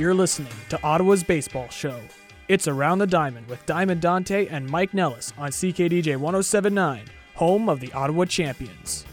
You're listening to Ottawa's Baseball Show. It's Around the Diamond with Diamond Dante and Mike Nellis on CKDJ 1079, home of the Ottawa Champions.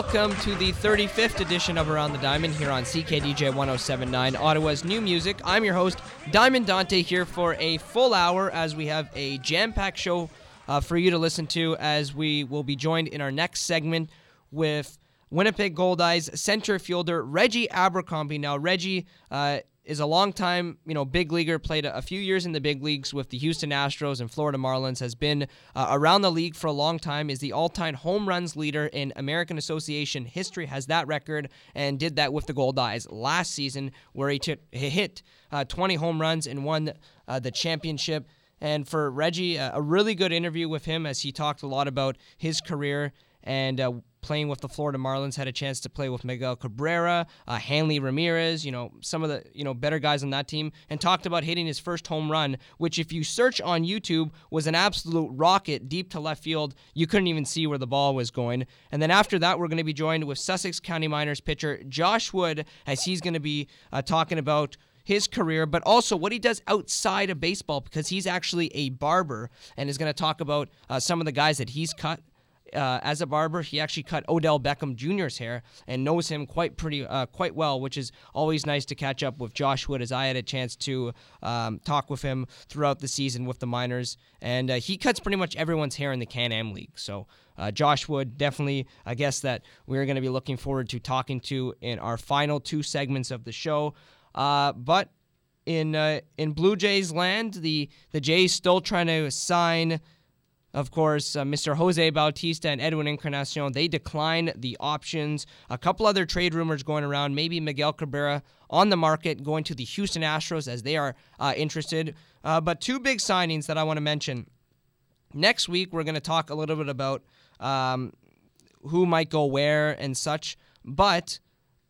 Welcome to the 35th edition of Around the Diamond here on CKDJ 1079, Ottawa's new music. I'm your host, Diamond Dante, here for a full hour as we have a jam packed show uh, for you to listen to as we will be joined in our next segment with Winnipeg Goldeyes center fielder Reggie Abercrombie. Now, Reggie uh, is a long-time, you know, big leaguer. Played a, few years in the big leagues with the Houston Astros and Florida Marlins. Has been uh, around the league for a long time. Is the all-time home runs leader in American Association history. Has that record and did that with the Goldeyes last season, where he, took, he hit uh, 20 home runs and won uh, the championship. And for Reggie, a really good interview with him as he talked a lot about his career and uh, playing with the Florida Marlins. Had a chance to play with Miguel Cabrera, uh, Hanley Ramirez, you know, some of the you know better guys on that team, and talked about hitting his first home run, which if you search on YouTube was an absolute rocket deep to left field. You couldn't even see where the ball was going. And then after that, we're going to be joined with Sussex County Miners pitcher Josh Wood as he's going to be uh, talking about his career, but also what he does outside of baseball because he's actually a barber and is going to talk about uh, some of the guys that he's cut. Uh, as a barber, he actually cut Odell Beckham Jr.'s hair and knows him quite pretty uh, quite well, which is always nice to catch up with Josh Wood. As I had a chance to um, talk with him throughout the season with the Miners, and uh, he cuts pretty much everyone's hair in the Can-Am League. So uh, Josh Wood, definitely a guest that we're going to be looking forward to talking to in our final two segments of the show. Uh, but in uh, in Blue Jays land, the the Jays still trying to sign, of course, uh, Mr. Jose Bautista and Edwin Encarnacion. They decline the options. A couple other trade rumors going around. Maybe Miguel Cabrera on the market, going to the Houston Astros as they are uh, interested. Uh, but two big signings that I want to mention. Next week, we're going to talk a little bit about um, who might go where and such. But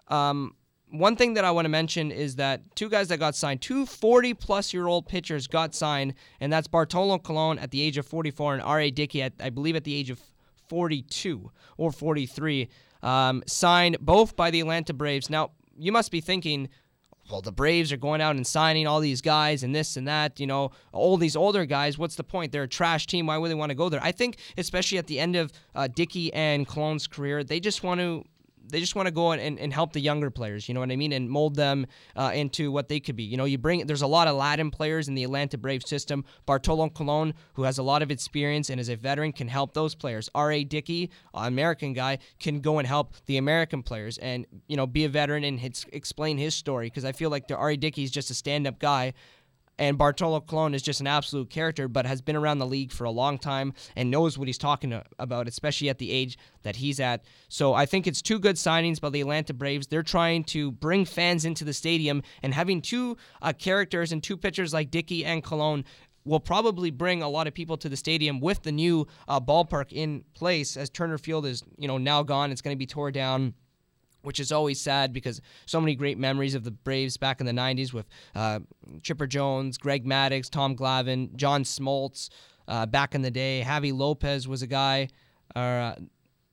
um, one thing that I want to mention is that two guys that got signed, two 40 plus year old pitchers got signed, and that's Bartolo Colon at the age of 44 and R.A. Dickey at, I believe, at the age of 42 or 43, um, signed both by the Atlanta Braves. Now, you must be thinking, well, the Braves are going out and signing all these guys and this and that, you know, all these older guys. What's the point? They're a trash team. Why would they want to go there? I think, especially at the end of uh, Dickey and Colon's career, they just want to they just want to go and, and help the younger players, you know what I mean, and mold them uh, into what they could be. You know, you bring there's a lot of Latin players in the Atlanta Braves system. Bartolo Colon, who has a lot of experience and is a veteran, can help those players. R.A. Dickey, American guy, can go and help the American players and, you know, be a veteran and explain his story because I feel like R.A. Dickey is just a stand up guy and Bartolo Colon is just an absolute character, but has been around the league for a long time and knows what he's talking about, especially at the age that he's at. So I think it's two good signings by the Atlanta Braves. They're trying to bring fans into the stadium, and having two uh, characters and two pitchers like Dickey and Colon will probably bring a lot of people to the stadium with the new uh, ballpark in place as Turner Field is you know now gone. It's going to be tore down which is always sad because so many great memories of the Braves back in the 90s with uh, Chipper Jones, Greg Maddux, Tom Glavine, John Smoltz uh, back in the day. Javy Lopez was a guy uh,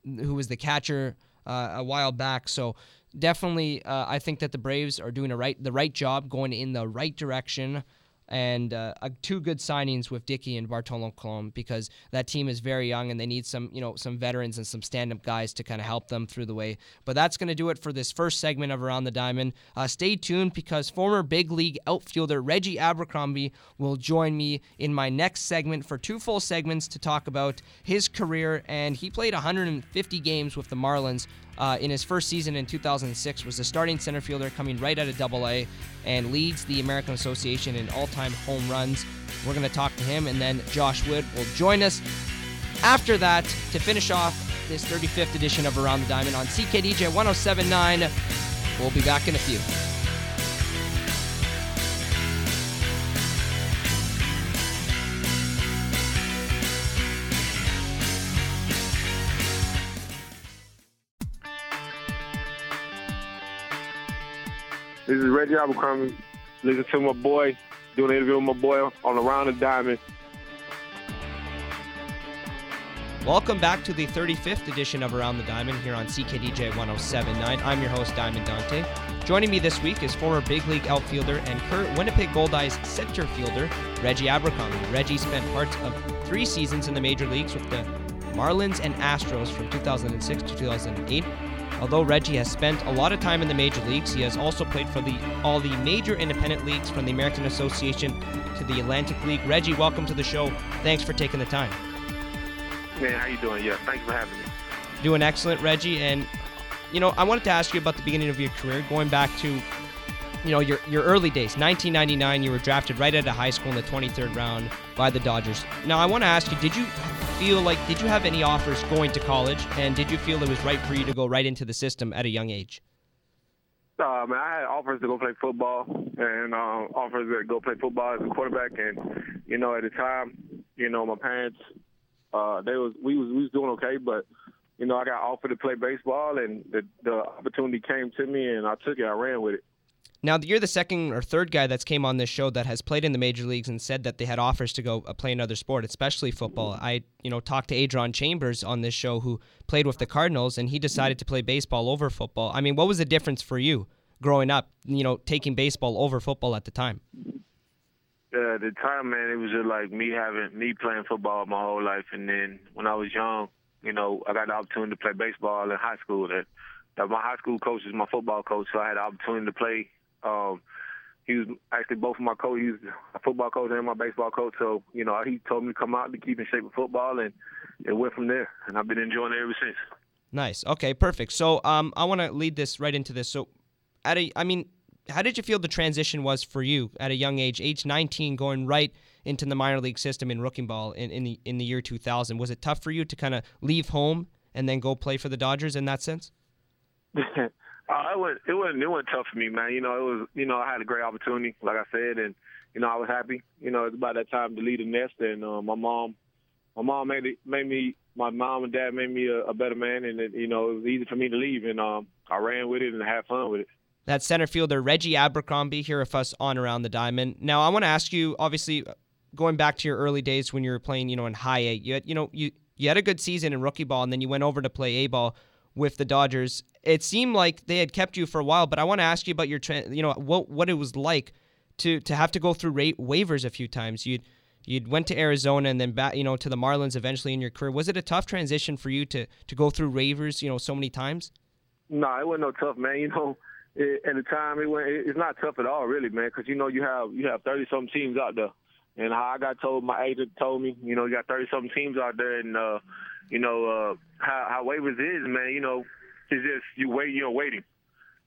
who was the catcher uh, a while back. So definitely, uh, I think that the Braves are doing a right, the right job, going in the right direction. And uh, uh, two good signings with Dickey and Bartolo Colon because that team is very young and they need some you know some veterans and some stand-up guys to kind of help them through the way. But that's going to do it for this first segment of Around the Diamond. Uh, stay tuned because former big league outfielder Reggie Abercrombie will join me in my next segment for two full segments to talk about his career and he played 150 games with the Marlins uh, in his first season in 2006 was a starting center fielder coming right out of Double A and leads the American Association in all-time home runs. We're going to talk to him, and then Josh Wood will join us after that to finish off this 35th edition of Around the Diamond on CKDJ 1079. We'll be back in a few. This is Reggie Abercrombie. Listen to my boy, doing an interview with my boy on Around the Diamond. Welcome back to the 35th edition of Around the Diamond here on CKDJ 1079. I'm your host, Diamond Dante. Joining me this week is former big league outfielder and current Winnipeg Goldeyes center fielder, Reggie Abercrombie. Reggie spent parts of three seasons in the major leagues with the Marlins and Astros from 2006 to 2008. Although Reggie has spent a lot of time in the major leagues, he has also played for the all the major independent leagues from the American Association to the Atlantic League. Reggie, welcome to the show. Thanks for taking the time. Man, how you doing? Yeah, thanks for having me. Doing excellent, Reggie. And you know, I wanted to ask you about the beginning of your career, going back to you know your your early days. 1999, you were drafted right out of high school in the 23rd round by the Dodgers. Now, I want to ask you, did you feel like did you have any offers going to college, and did you feel it was right for you to go right into the system at a young age? Uh, man, I had offers to go play football and uh, offers to go play football as a quarterback. And you know, at the time, you know, my parents, uh, they was we was we was doing okay, but you know, I got offered to play baseball, and the the opportunity came to me, and I took it. I ran with it. Now you're the second or third guy that's came on this show that has played in the major leagues and said that they had offers to go uh, play another sport, especially football. I, you know, talked to Adron Chambers on this show who played with the Cardinals and he decided to play baseball over football. I mean, what was the difference for you growing up, you know, taking baseball over football at the time? Uh, at the time, man, it was just like me having me playing football my whole life, and then when I was young, you know, I got the opportunity to play baseball in high school. That, that my high school coach is my football coach, so I had the opportunity to play. Um, he was actually both of my coach. He was a football coach and my baseball coach. So you know, he told me to come out to keep in shape with football, and it went from there. And I've been enjoying it ever since. Nice. Okay, perfect. So, um, I want to lead this right into this. So, at a, I mean, how did you feel the transition was for you at a young age, age 19, going right into the minor league system in rookie ball in, in the in the year 2000? Was it tough for you to kind of leave home and then go play for the Dodgers in that sense? uh, it was it wasn't it wasn't tough for me, man. You know, it was you know I had a great opportunity, like I said, and you know I was happy. You know, it's about that time to leave the nest, and uh, my mom, my mom made it made me. My mom and dad made me a, a better man, and it, you know it was easy for me to leave, and um, I ran with it and had fun with it. That's center fielder Reggie Abercrombie here with us on Around the Diamond. Now, I want to ask you, obviously, going back to your early days when you were playing, you know, in high A, you had, you know, you you had a good season in rookie ball, and then you went over to play A ball with the Dodgers. It seemed like they had kept you for a while, but I want to ask you about your, tra- you know, what what it was like to to have to go through ra- waivers a few times. You'd you'd went to Arizona and then back, you know, to the Marlins eventually in your career. Was it a tough transition for you to to go through waivers, you know, so many times? No, it wasn't no tough, man. You know, it, at the time, it went. It's not tough at all, really, man, because you know you have you have thirty some teams out there, and how I got told, my agent told me, you know, you got thirty some teams out there, and uh, you know uh, how how waivers is, man. You know, it's just you wait, you're waiting,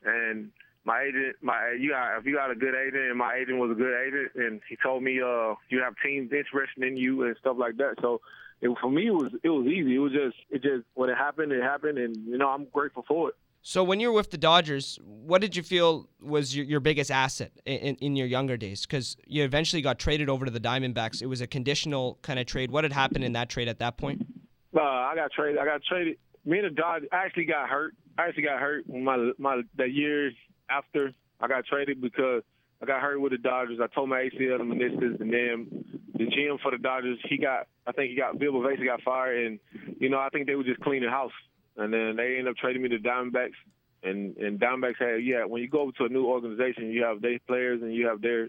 and my agent, my you got if you got a good agent, and my agent was a good agent, and he told me uh you have teams interested in you and stuff like that. So it, for me, it was it was easy. It was just it just when it happened, it happened, and you know I'm grateful for it. So when you were with the Dodgers, what did you feel was your, your biggest asset in, in your younger days? Because you eventually got traded over to the Diamondbacks. It was a conditional kind of trade. What had happened in that trade at that point? Uh, I got traded. I got traded. Me and the Dodgers actually got hurt. I actually got hurt my my the years after I got traded because I got hurt with the Dodgers. I told my ACL and meniscus, and then the GM for the Dodgers, he got I think he got Bill Bavasi got fired, and you know I think they were just cleaning house, and then they ended up trading me to Diamondbacks, and and Diamondbacks had yeah when you go over to a new organization, you have their players and you have their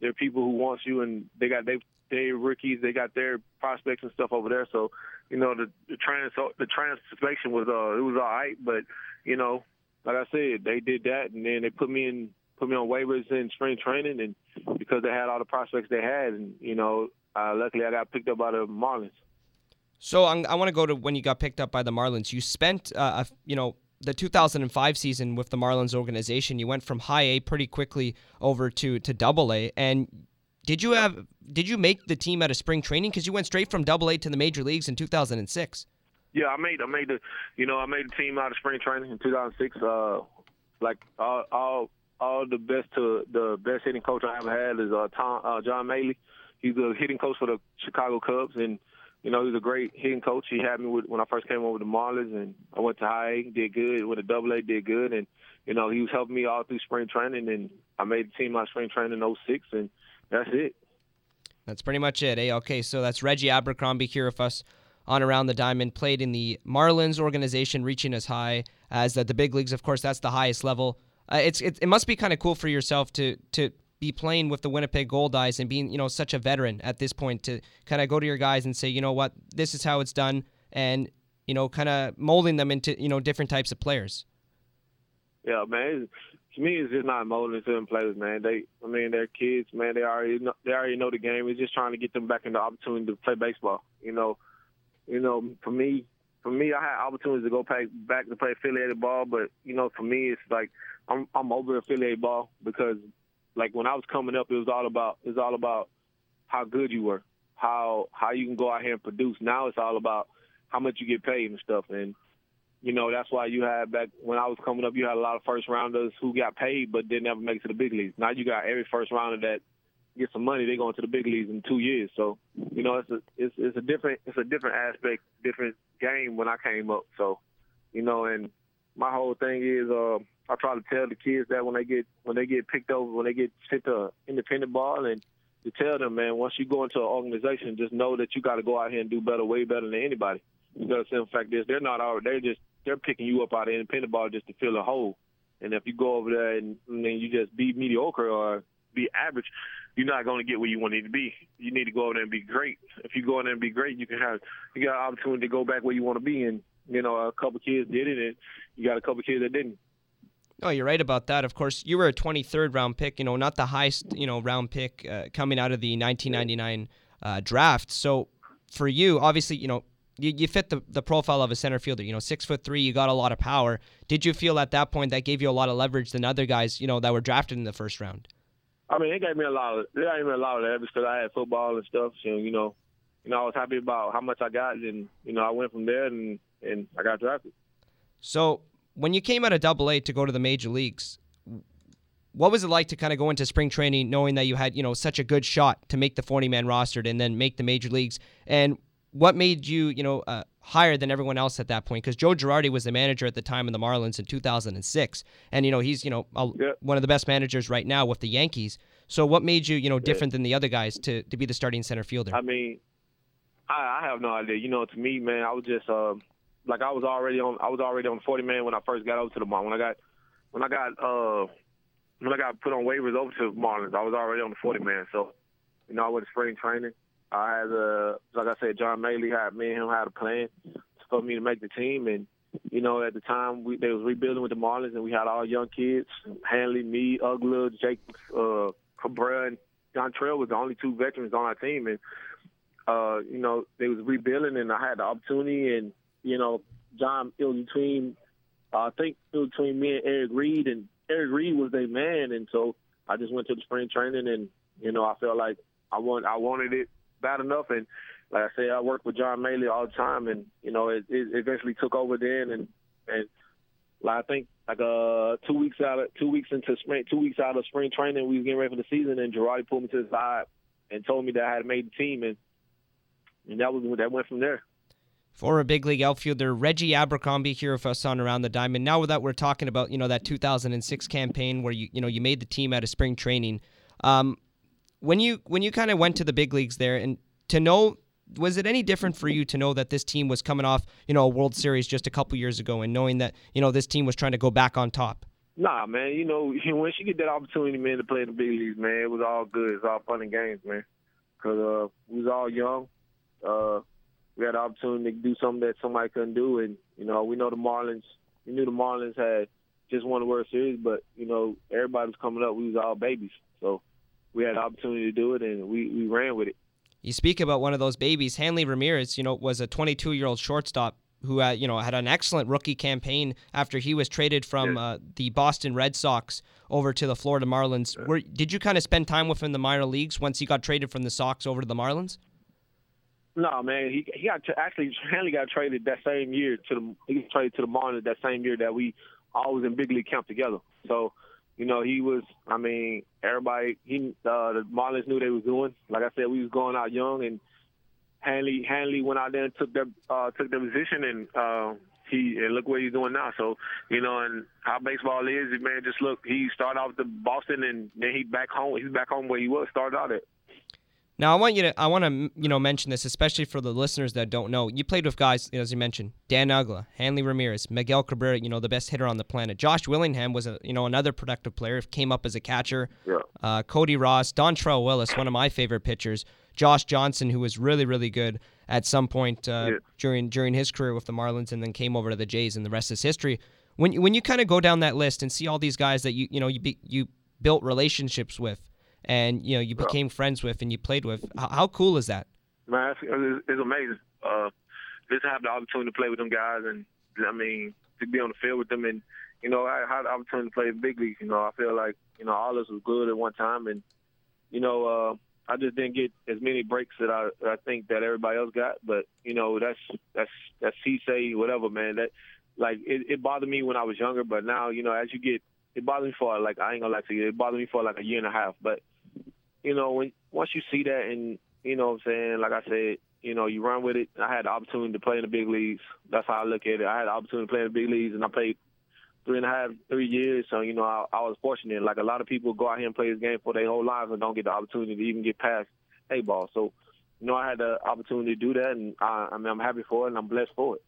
their people who want you, and they got they they rookies, they got their prospects and stuff over there. So, you know, the the trans the translation was uh it was all right, but you know, like I said, they did that, and then they put me in put me on waivers in spring training, and because they had all the prospects they had, and you know, uh, luckily I got picked up by the Marlins. So I'm, I want to go to when you got picked up by the Marlins. You spent, uh, a, you know, the 2005 season with the Marlins organization. You went from High A pretty quickly over to to Double A. And did you have did you make the team out of spring training? Because you went straight from Double A to the major leagues in 2006. Yeah, I made I made the you know I made the team out of spring training in 2006. Uh, like all all all the best to the best hitting coach I ever had is uh, Tom uh, John Mallee. He's a hitting coach for the Chicago Cubs, and you know he's a great hitting coach. He had me with, when I first came over to Marlins, and I went to high A, did good. Went to Double A, did good, and you know he was helping me all through spring training, and I made the team out of spring training in 06, and that's it. That's pretty much it. Eh? Okay, so that's Reggie Abercrombie here with us on Around the Diamond. Played in the Marlins organization, reaching as high as the, the big leagues. Of course, that's the highest level. Uh, it's it, it must be kind of cool for yourself to to be playing with the Winnipeg Goldeyes and being you know such a veteran at this point to kind of go to your guys and say, you know what, this is how it's done, and you know, kind of molding them into you know different types of players. Yeah, man. To me, it's just not molding to them players, man. They, I mean, they're kids, man. They already know, they already know the game. It's just trying to get them back in the opportunity to play baseball. You know, you know, for me, for me, I had opportunities to go pay, back to play affiliated ball, but you know, for me, it's like I'm I'm over affiliated ball because, like when I was coming up, it was all about it's all about how good you were, how how you can go out here and produce. Now it's all about how much you get paid and stuff, and you know, that's why you had back when I was coming up, you had a lot of first rounders who got paid but didn't ever make it to the big leagues. Now you got every first rounder that gets some money, they going to the big leagues in two years. So, you know, it's a it's it's a different it's a different aspect, different game when I came up. So, you know, and my whole thing is uh I try to tell the kids that when they get when they get picked over, when they get sent to independent ball and to tell them, man, once you go into an organization, just know that you got to go out here and do better, way better than anybody. Because the fact is, they're not all they're just they're picking you up out of independent ball just to fill a hole. And if you go over there and, then you just be mediocre or be average, you're not going to get where you want to be. You need to go over there and be great. If you go in there and be great, you can have you got an opportunity to go back where you want to be. And you know, a couple kids did it, and you got a couple kids that didn't. No, you're right about that. Of course, you were a 23rd round pick. You know, not the highest you know round pick uh, coming out of the 1999 uh, draft. So for you, obviously, you know, you, you fit the, the profile of a center fielder. You know, six foot three, you got a lot of power. Did you feel at that point that gave you a lot of leverage than other guys, you know, that were drafted in the first round? I mean, it gave me a lot of it gave me a lot of leverage because I had football and stuff. So you know, you know, I was happy about how much I got, and you know, I went from there and and I got drafted. So when you came out of Double A to go to the major leagues, what was it like to kind of go into spring training knowing that you had you know such a good shot to make the 40 man roster and then make the major leagues? And what made you you know uh, higher than everyone else at that point? Because Joe Girardi was the manager at the time in the Marlins in 2006, and you know he's you know a, Yeah. one of the best managers right now with the Yankees. So what made you you know different than the other guys to to be the starting center fielder? I mean, I, I have no idea. You know, to me, man, I was just um, like I was already on. I was already on 40 man when I first got over to the Marlins. When I got when I got uh when I got put on waivers over to the Marlins, I was already on the 40 man. So, you know, I went to spring training. I had uh like I said, John Mallee had me and him had a plan for me to make the team, and you know, at the time we they was rebuilding with the Marlins, and we had all young kids, Hanley, me, Uggla, Jacobs, uh, Cabrera, and John Trail was the only two veterans on our team, and uh, you know, they was rebuilding, and I had the opportunity, and you know, John, it was between, uh, I think it was between me and Eric Reed, and Eric Reed was their man, and so I just went to the spring training, and you know, I felt like I want, I wanted it bad enough, and like I say, I worked with John Mallee all the time, and you know, it, it eventually took over then, and and like I think like uh two weeks out of two weeks into spring, two weeks out of spring training, we was getting ready for the season, and Girardi pulled me to the side and told me that I had made the team, and and that was that went from there. Former big league outfielder Reggie Abercrombie here with us on Around the Diamond. Now that we're talking about you know that 2006 campaign where you you know you made the team out of spring training, um, when you when you kind of went to the big leagues there and to know was it any different for you to know that this team was coming off you know a World Series just a couple years ago and knowing that you know this team was trying to go back on top? Nah, man. You know, when she get that opportunity, man, to play in the big leagues, man, it was all good. It's all fun and games, man. Cause uh, we was all young. Uh, we had the opportunity to do something that somebody couldn't do, and you know, we know the Marlins. We knew the Marlins had just won the World Series, but you know, everybody was coming up. We was all babies, so we had the opportunity to do it, and we we ran with it. You speak about one of those babies. Hanley Ramirez, you know, was a 22-year-old shortstop who, uh, you know, had an excellent rookie campaign after he was traded from uh, the Boston Red Sox over to the Florida Marlins. Were, did you kind of spend time with him in the minor leagues once he got traded from the Sox over to the Marlins? No, man. He he got actually Hanley got traded that same year to the he got traded to the Marlins that same year that we all was in big league camp together. So, you know, he was. I mean, everybody. He uh, the Marlins knew they was doing. Like I said, we was going out young, and Hanley Hanley went out there and took their uh, took their position, and uh, he and look what he's doing now. So, you know, and how baseball is, man. Just look, he started off with Boston, and then he back home. He's back home where he was started out at. Now I want you to I want to you know mention this especially for the listeners that don't know. You played with guys as you mentioned, Dan Uggla, Hanley Ramirez, Miguel Cabrera, you know the best hitter on the planet. Josh Willingham was a you know another productive player. Came up as a catcher. Yeah. Uh, Cody Ross, Dontrelle Willis, one of my favorite pitchers. Josh Johnson, who was really really good at some point uh, Yeah. during during his career with the Marlins, and then came over to the Jays, and the rest is history. When you- when you kind of go down that list and see all these guys that you you know you be, you built relationships with, and you know you became friends with and you played with, how, how cool is that? Man, it's, it's, it's amazing. Uh, just to have the opportunity to play with them guys, and I mean, to be on the field with them, and you know, I had the opportunity to play in big leagues. You know, I feel like you know all of us was good at one time, and you know, uh, I just didn't get as many breaks that I I think that everybody else got. But you know, that's that's that's he say whatever, man. That like it, it bothered me when I was younger, but now you know, as you get, it bothered me for like I ain't gonna lie to you, it bothered me for like a year and a half, but you know, when once you see that and you know what I'm saying, like I said, you know, you run with it. I had the opportunity to play in the big leagues. That's how I look at it. I had the opportunity to play in the big leagues and I played three and a half, three years. So, you know, I, I was fortunate. Like a lot of people go out here and play this game for their whole lives and don't get the opportunity to even get past A ball. So, you know, I had the opportunity to do that and I, I mean I'm happy for it and I'm blessed for it.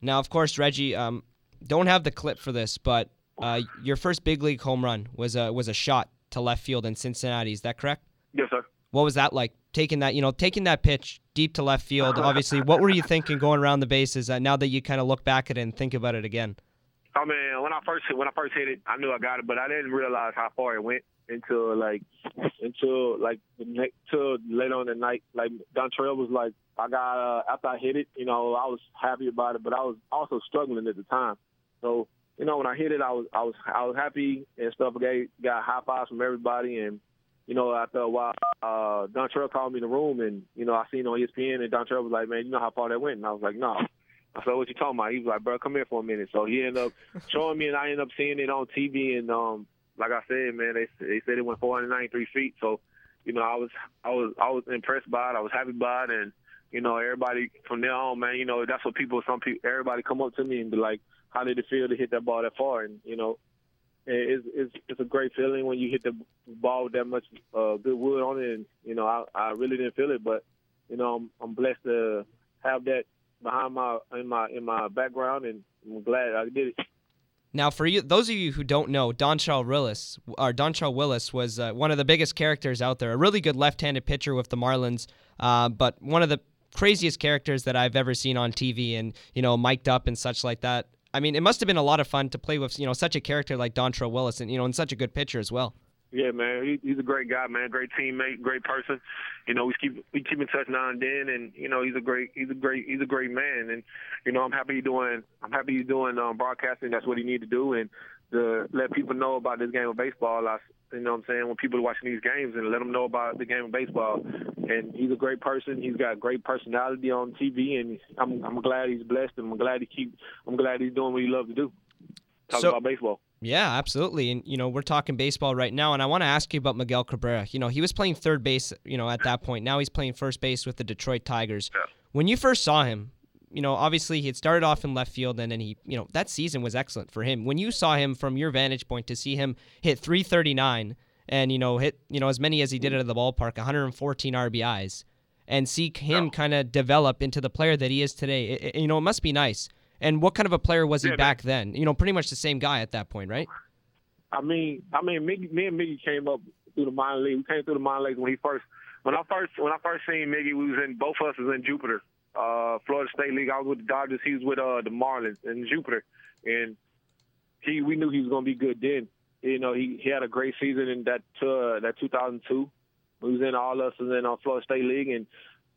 Now, of course, Reggie, um, don't have the clip for this, but uh, your first big league home run was a was a shot to left field in Cincinnati. Is that correct? Yes, sir. What was that like? Taking that, you know, taking that pitch deep to left field. Obviously, what were you thinking going around the bases? Uh, now that you kind of look back at it and think about it again. I mean, when I first when I first hit it, I knew I got it, but I didn't realize how far it went until like until like the next till later on the night. Like Dontrelle was like, I got uh, after I hit it, you know, I was happy about it, but I was also struggling at the time. So you know, when I hit it, I was I was I was happy and stuff. I got high fives from everybody, and you know, after a while, uh, Dontrelle called me in the room, and you know, I seen on ESPN, and Dontrelle was like, "Man, you know how far that went?" And I was like, "No." I said, "What you talking about?" He was like, "Bro, come here for a minute." So he ended up showing me, and I ended up seeing it on TV. And um, like I said, man, they they said it went 493 feet. So, you know, I was I was I was impressed by it. I was happy by it, and you know, everybody from there on, man, you know, that's what people, some people, everybody come up to me and be like, "How did it feel to hit that ball that far?" And you know, it's it's it's a great feeling when you hit the ball with that much uh, good wood on it. And you know, I I really didn't feel it, but you know, I'm I'm blessed to have that behind my in my in my background, and I'm glad I did it. Now, for you, those of you who don't know, Dontrelle Willis, or Dontrelle Willis, was uh, one of the biggest characters out there. A really good left-handed pitcher with the Marlins, uh, but one of the craziest characters that I've ever seen on TV, and you know, mic'd up and such like that. I mean, it must have been a lot of fun to play with, you know, such a character like Dontrelle Willis, and you know, and such a good pitcher as well. Yeah, man, he, he's a great guy, man. Great teammate, great person. You know, we keep we keep in touch now and then, and you know, he's a great he's a great he's a great man, and you know, I'm happy he's doing I'm happy he's doing um, broadcasting. That's what he need to do, and to let people know about this game of baseball. I, you know, what I'm saying when people are watching these games, and let them know about the game of baseball. And he's a great person. He's got great personality on TV, and I'm I'm glad he's blessed, and I'm glad he keep I'm glad he's doing what he loves to do. Talk So- about baseball. Yeah, absolutely. And you know, we're talking baseball right now, and I want to ask you about Miguel Cabrera. You know, he was playing third base, you know, at that point. Now he's playing first base with the Detroit Tigers. When you first saw him, you know, obviously he had started off in left field, and then he, you know, that season was excellent for him. When you saw him from your vantage point to see him hit 339 and you know hit, you know, as many as he did out of the ballpark, 114 RBIs, and see him kind of develop into the player that he is today, it, it- you know, it must be nice. And what kind of a player was he Yeah, man. back then? You know, pretty much the same guy at that point, right? I mean, I mean, Miggy, me and Miggy came up through the minor league. We came through the minor league when he first, when I first, when I first seen Miggy, we was in both of us was in Jupiter, uh, Florida State League. I was with the Dodgers. He was with uh the Marlins in Jupiter, and he, we knew he was gonna be good then. You know, he he had a great season in that uh, that 2002. We was in all us was in uh, Florida State League, and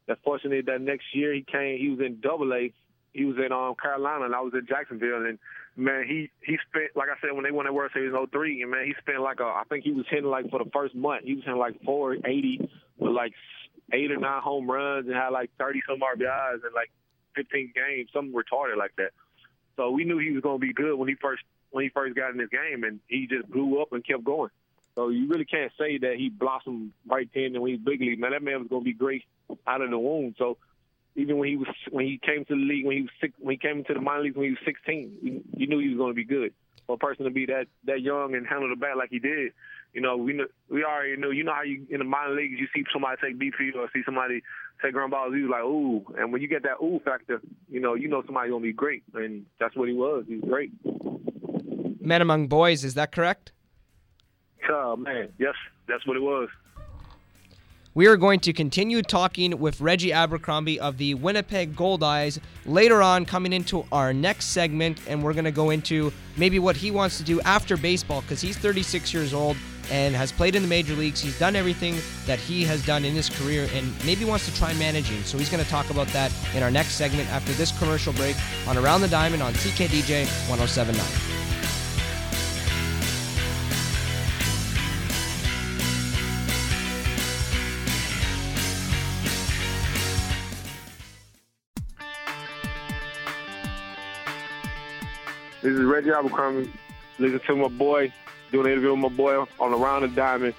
unfortunately that next year he came. He was in Double A. He was in um, Carolina, and I was in Jacksonville, and man, he he spent like I said when they won that World Series in 03, and man, he spent like a I think he was hitting like for the first month he was hitting like 480 with like eight or nine home runs and had like 30 some RBIs in like 15 games, something retarded like that. So we knew he was going to be good when he first when he first got in this game, and he just blew up and kept going. So you really can't say that he blossomed right then and when he was big league. Man, that man was going to be great out of the womb. So even when he was when he came to the league when he was six, when he came into the minor leagues when he was 16, you, you knew he was going to be good. For a person to be that that young and handle the bat like he did, you know, we kn- we already knew. You know how you in the minor leagues you see somebody take BP or see somebody take ground balls, you like ooh, and when you get that ooh factor, you know, you know somebody's gonna be great, and that's what he was. He was great. Men among boys, is that correct? Oh man, yes, that's what it was. We are going to continue talking with Reggie Abercrombie of the Winnipeg Goldeyes later on, coming into our next segment, and we're going to go into maybe what he wants to do after baseball because he's 36 years old and has played in the major leagues. He's done everything that he has done in his career and maybe wants to try managing. So he's going to talk about that in our next segment after this commercial break on Around the Diamond on CKDJ 1079. This is Reggie Abercrombie. Listen to my boy, doing an interview with my boy on Around the Diamond.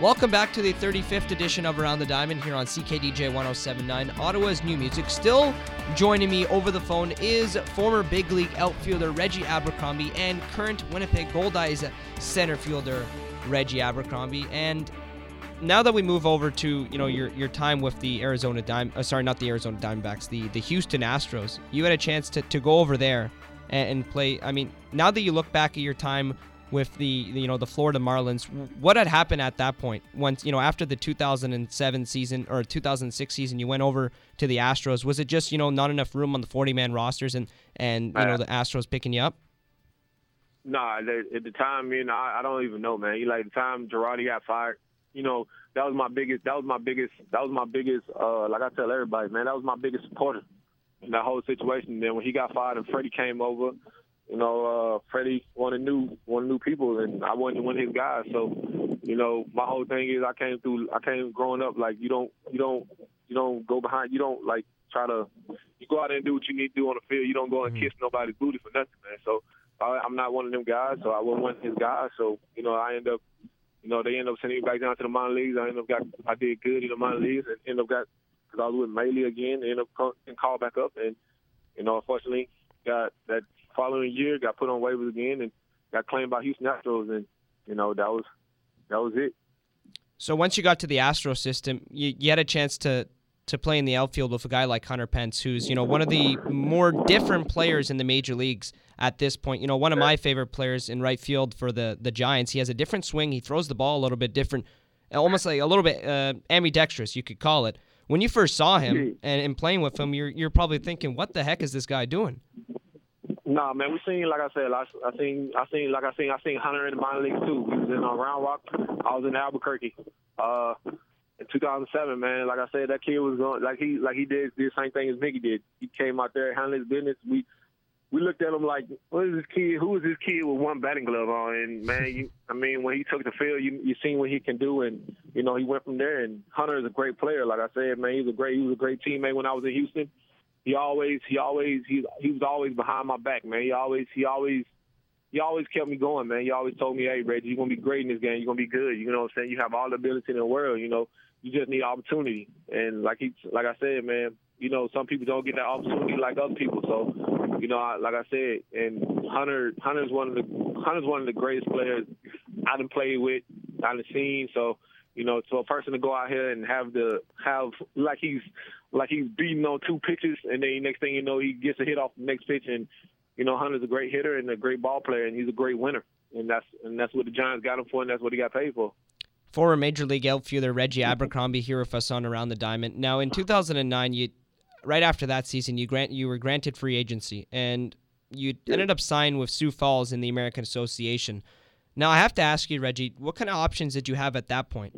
Welcome back to the 35th edition of Around the Diamond here on CKDJ 1079, Ottawa's new music. Still joining me over the phone is former big league outfielder Reggie Abercrombie and current Winnipeg Goldeyes center fielder Reggie Abercrombie. And now that we move over to you know your your time with the Arizona Dime, uh, sorry, not the Arizona Diamondbacks, the the Houston Astros, you had a chance to, to go over there and, and play. I mean, now that you look back at your time with the you know the Florida Marlins, what had happened at that point? Once you know after the 2007 season or 2006 season, you went over to the Astros. Was it just you know not enough room on the 40 man rosters and and you know Uh, the Astros picking you up? Nah, they- at the time, you know, I, I don't even know, man. You like the time Girardi got fired, you know, that was my biggest. That was my biggest. That was my biggest. Uh, like I tell everybody, man, that was my biggest supporter in that whole situation. then when he got fired and Fredi came over, you know, uh, Fredi wanted new, wanted new people, and I wasn't one of his guys. So, you know, my whole thing is I came through. I came growing up like you don't, you don't, you don't go behind. You don't like try to. You go out and do what you need to do on the field. You don't go and kiss nobody's booty for nothing, man. So. I, I'm not one of them guys, so I wasn't one of his guys. So you know, I end up, you know, they end up sending me back down to the minor leagues. I end up got, I did good in the minor leagues, and end up got, because I was with Mallee again, end up and called back up, and you know, unfortunately, got that following year got put on waivers again, and got claimed by Houston Astros, and you know, that was that was it. So once you got to the Astro system, you, you had a chance to to play in the outfield with a guy like Hunter Pence, who's you know one of the more different players in the major leagues at this point. You know, one of my favorite players in right field for the the Giants. He has a different swing. He throws the ball a little bit different, almost like a little bit uh, ambidextrous, you could call it. When you first saw him and, and playing with him, you're you're probably thinking, what the heck is this guy doing? Nah, man, we seen like I said, I, I seen, I seen, like I seen, I seen Hunter in the minor leagues too. He was in uh, Round Rock. I was in Albuquerque. Uh, in 2007, man, like I said, that kid was going like he like he did the same thing as Mickey did. He came out there, handled his business. We we looked at him like, what is this kid? Who is this kid with one batting glove on? And man, you, I mean, when he took the field, you you seen what he can do, and you know he went from there. And Hunter is a great player, like I said, man. He was a great he was a great teammate when I was in Houston he always he always he he was always behind my back, man. He always he always he always kept me going, man. He always told me, Hey Reggie, you're gonna be great in this game, you're gonna be good. You know what I'm saying? You have all the ability in the world, you know. You just need opportunity. And like he like I said, man, you know, some people don't get that opportunity like other people. So, you know, I, like I said, and Hunter Hunter's one of the Hunter's one of the greatest players I done played with, I done seen. So, you know, so a person to go out here and have the have like he's like he's beating on two pitches, and then next thing you know, he gets a hit off the next pitch, and you know, Hunter's a great hitter and a great ball player, and he's a great winner, and that's and that's what the Giants got him for, and that's what he got paid for. Former Major League outfielder Reggie Abercrombie here with us on Around the Diamond. Now, in 2009, you right after that season, you grant you were granted free agency, and you ended up signing with Sioux Falls in the American Association. Now, I have to ask you, Reggie, what kind of options did you have at that point?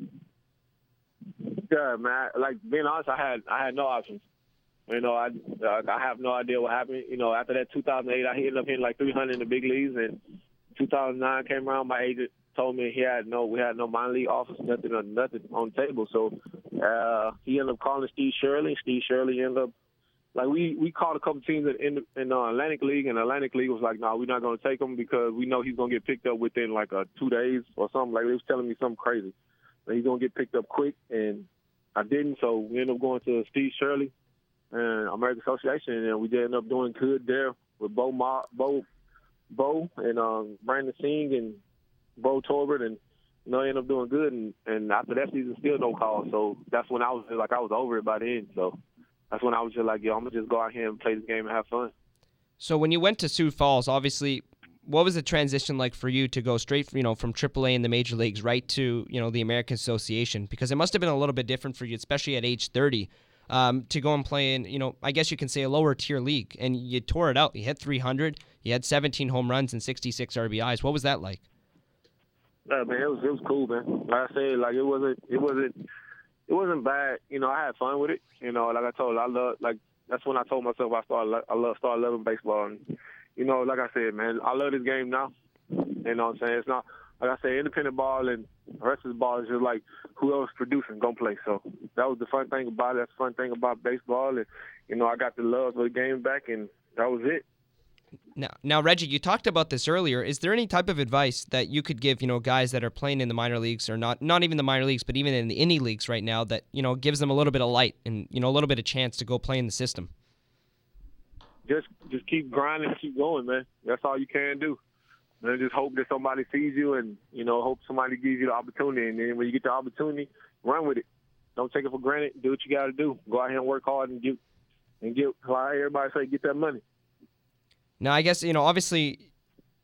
Yeah, man. Like being honest, I had I had no options. You know, I uh, I have no idea what happened. You know, after that 2008, I ended up hitting like 300 in the big leagues, and 2009 came around. My agent told me he had no, we had no minor league offers, nothing, or nothing on the table. So uh, he ended up calling Steve Shirley. Steve Shirley ended up like we we called a couple teams in in the Atlantic League, and Atlantic League was like, "No, nah, we're not going to take him because we know he's going to get picked up within like uh, two days or something." Like they was telling me something crazy. That he's going to get picked up quick, and I didn't. So we ended up going to Steve Shirley and American Association, and we did end up doing good there with Bo Ma, Bo Bo and um, Brandon Singh and Bo Torbert, and you know, ended up doing good. And, and after that season, still no call. So that's when I was like, I was over it by then. So that's when I was just like, yo, I'm gonna just go out here and play this game and have fun. So when you went to Sioux Falls, obviously, what was the transition like for you to go straight, from, you know, from AAA in the major leagues right to you know the American Association? Because it must have been a little bit different for you, especially at age 30. Um, to go and play in, you know, I guess you can say a lower tier league, and you tore it out. You hit 300, you had 17 home runs and 66 RBIs. What was that like? Yeah, man, it was it was cool, man. Like I said, like it wasn't it wasn't it wasn't bad. You know, I had fun with it. You know, like I told, I love like that's when I told myself I started I love started loving baseball. And you know, like I said, man, I love this game now. You know what I'm saying? It's not like I say, independent ball and the rest of the ball is just like who else producing gonna play. So that was the fun thing about it. That's the fun thing about baseball. And you know, I got the love for the game back, and that was it. Now, now, Reggie, you talked about this earlier. Is there any type of advice that you could give, you know, guys that are playing in the minor leagues or not, not even the minor leagues, but even in the indie leagues right now, that you know gives them a little bit of light and you know a little bit of chance to go play in the system? Just, just keep grinding, keep going, man. That's all you can do. And just hope that somebody sees you, and you know, hope somebody gives you the opportunity. And then when you get the opportunity, run with it. Don't take it for granted. Do what you got to do. Go out here and work hard and get, and get. Like everybody say, get that money. Now, I guess you know, obviously,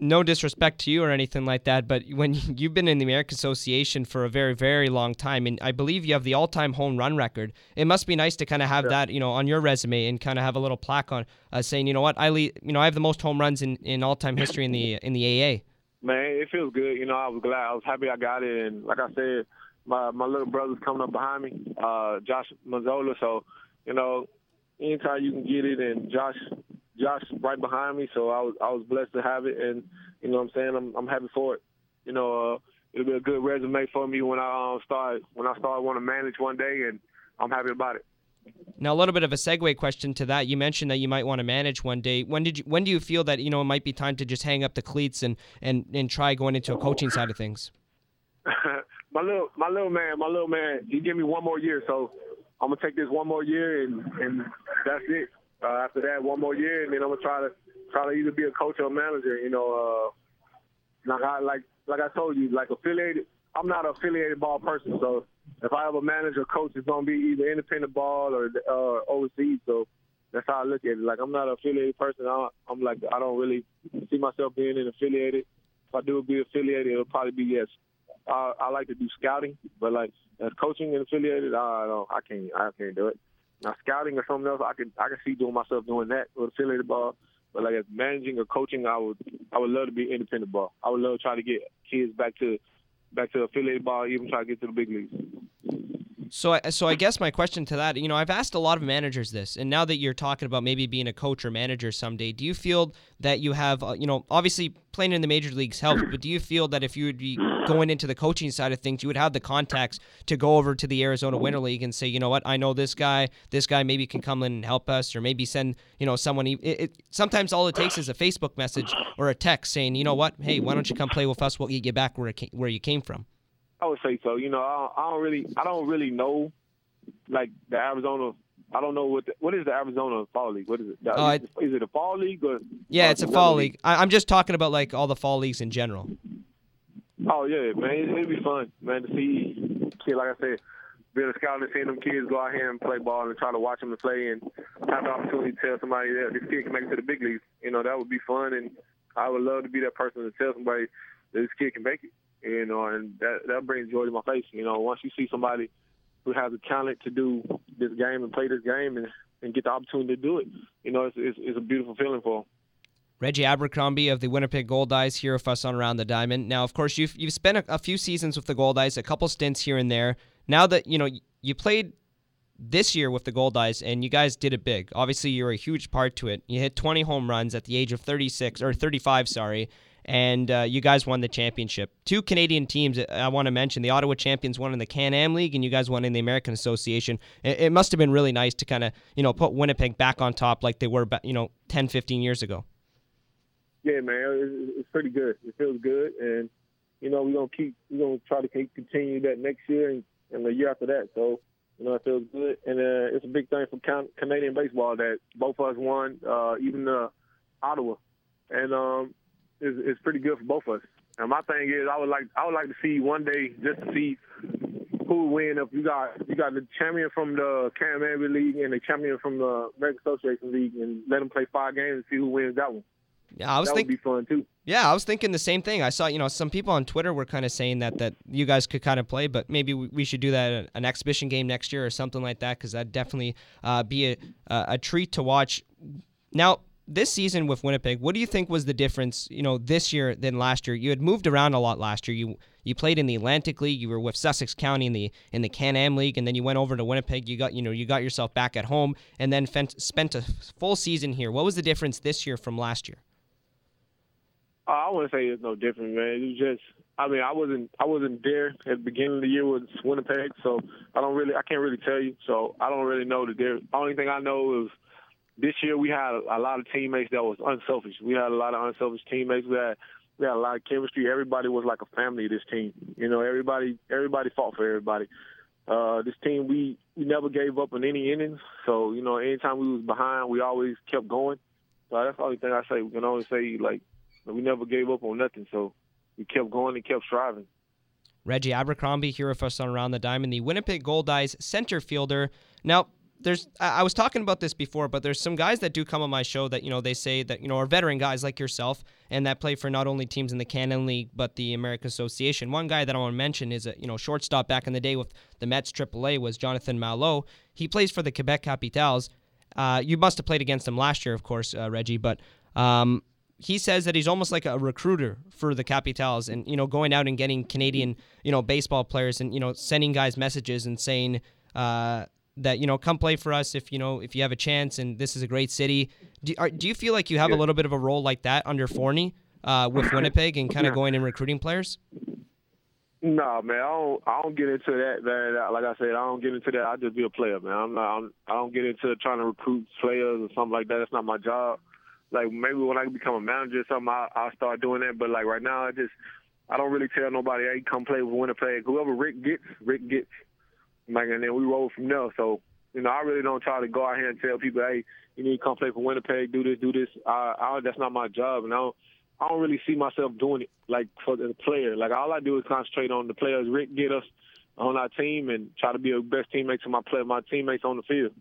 no disrespect to you or anything like that, but when you've been in the American Association for a very, very long time, and I believe you have the all-time home run record, it must be nice to kind of have Sure. that, you know, on your resume and kind of have a little plaque on uh, saying, you know what, I lead, you know, I have the most home runs in, in all-time history in the in the AA. Man, it feels good. You know, I was glad. I was happy I got it. And like I said, my my little brother's coming up behind me, uh, Josh Mazzola. So, you know, anytime you can get it, and Josh, Josh right behind me. So I was I was blessed to have it, and you know what I'm saying I'm I'm happy for it. You know, uh, it'll be a good resume for me when I uh, start when I start want to manage one day, and I'm happy about it. Now, a little bit of a segue question to that. You mentioned that you might want to manage one day. When did you? When do you feel that you know it might be time to just hang up the cleats and and and try going into a coaching side of things? my little my little man, my little man, he give me one more year, so I'm gonna take this one more year and and that's it. Uh, after that, one more year, and then I'm gonna try to try to either be a coach or a manager. You know, uh, like I like like I told you, like affiliated. I'm not an affiliated ball person, so if I have a manager or coach, it's gonna be either independent ball or uh, overseas. So that's how I look at it. Like I'm not an affiliated person. I, I'm like I don't really see myself being an affiliated. If I do be affiliated, it'll probably be yes. I, I like to do scouting, but like as coaching and affiliated, I don't. I can't. I can't do it. Now scouting or something else, I can. I can see doing myself doing that with affiliated ball. But like as managing or coaching, I would. I would love to be independent ball. I would love to try to get kids back to back to affiliated ball, even try to get to the big leagues. So, I, so I guess my question to that, you know, I've asked a lot of managers this, and now that you're talking about maybe being a coach or manager someday, do you feel that you have, uh, you know, obviously playing in the major leagues helps, but do you feel that if you would be going into the coaching side of things, you would have the contacts to go over to the Arizona Winter League and say, you know what, I know this guy, this guy maybe can come in and help us, or maybe send, you know, someone. It, it, sometimes all it takes is a Facebook message or a text saying, you know what, hey, why don't you come play with us? We'll get you back where it came, where you came from. I would say so. You know, I don't, I don't really, I don't really know, like the Arizona. I don't know what the, what is the Arizona Fall League. What is it? Uh, is, is it a fall league or? Yeah, it's a fall league. I, I'm just talking about like all the fall leagues in general. Oh yeah, man, it, it'd be fun, man, to see. See, like I said, being a scout and seeing them kids go out here and play ball and try to watch them play and have the opportunity to tell somebody that this kid can make it to the big leagues. You know, that would be fun, and I would love to be that person to tell somebody that this kid can make it. You know, and that that brings joy to my face. You know, once you see somebody who has the talent to do this game and play this game and, and get the opportunity to do it, you know, it's, it's, it's a beautiful feeling for them. Reggie Abercrombie of the Winnipeg Goldeyes here with us on Around the Diamond. Now, of course, you've you've spent a, a few seasons with the Goldeyes, a couple stints here and there. Now that you know you played this year with the Goldeyes, and you guys did it big. Obviously, you're a huge part to it. You hit 20 home runs at the age of 36 or 35, sorry, and uh, you guys won the championship. Two Canadian teams uh, I want to mention: the Ottawa Champions won in the Can-Am League, and you guys won in the American Association. It, it must have been really nice to kind of you know put Winnipeg back on top like they were, you know, 10, 15 years ago. Yeah, man, it's, pretty good. It feels good, and you know we're gonna keep we're gonna try to keep, continue that next year and, and the year after that. So you know it feels good, and uh, it's a big thing for Can- Canadian baseball that both of us won, uh, even uh, Ottawa, and um, it's, it's pretty good for both of us. And my thing is, I would like I would like to see one day just to see who win if you got you got the champion from the Can-Am League and the champion from the American Association League, and let them play five games and see who wins that one. Yeah, I was that thinking. would be fun too. Yeah, I was thinking the same thing. I saw, you know, some people on Twitter were kind of saying that that you guys could kind of play, but maybe we, we should do that an exhibition game next year or something like that because that'd definitely uh, be a, a a treat to watch. Now, this season with Winnipeg, what do you think was the difference, you know, this year than last year? You had moved around a lot last year. You you played in the Atlantic League, you were with Sussex County in the in the Can-Am League, and then you went over to Winnipeg. You got, you know, you got yourself back at home, and then fent, spent a full season here. What was the difference this year from last year? Uh, I wouldn't say it's no different, man. It was just, I mean, I wasn't, I wasn't there at the beginning of the year with Winnipeg, so I don't really, I can't really tell you. So I don't really know the difference. Only thing I know is this year we had a, lot of teammates that was unselfish. We had a lot of unselfish teammates. We had, we had a lot of chemistry. Everybody was like a family. This team, you know, everybody, everybody fought for everybody. Uh, this team, we we never gave up in any innings. So you know, anytime we was behind, we always kept going. So that's the only thing I say. We can only say like we never gave up on nothing, so we kept going and kept striving. Reggie Abercrombie here with us on Around the Diamond, the Winnipeg Goldeyes center fielder. Now, there's I was talking about this before, but there's some guys that do come on my show that you know they say that you know are veteran guys like yourself and that play for not only teams in the Can-Am League but the American Association. One guy that I want to mention is a you know shortstop back in the day with the Mets AAA was Jonathan Malo. He plays for the Quebec Capitals. Uh, you must have played against him last year, of course, uh, Reggie, but. Um, he says that he's almost like a recruiter for the Capitals and you know going out and getting Canadian you know baseball players and you know sending guys messages and saying uh, that you know come play for us if you know if you have a chance and this is a great city. Do, are, do you feel like you have a little bit of a role like that under Forney uh, with Winnipeg and kind of going and recruiting players? No, man, I don't. I don't get into that, that- Like I said, I don't get into that. I just be a player, man. I'm not. I'm, I don't get into trying to recruit players or something like that. That's not my job. Like maybe when I become a manager or something, I, I'll start doing that. But like right now, I just I don't really tell nobody, hey, come play with Winnipeg. Whoever Rick gets, Rick gets. Like and then we roll from there. So you know, I really don't try to go out here and tell people, hey, you need to come play for Winnipeg, do this, do this. I, I that's not my job, and I don't. I don't really see myself doing it like for the player. Like all I do is concentrate on the players Rick get us on our team and try to be a best teammate to my play my teammates on the field.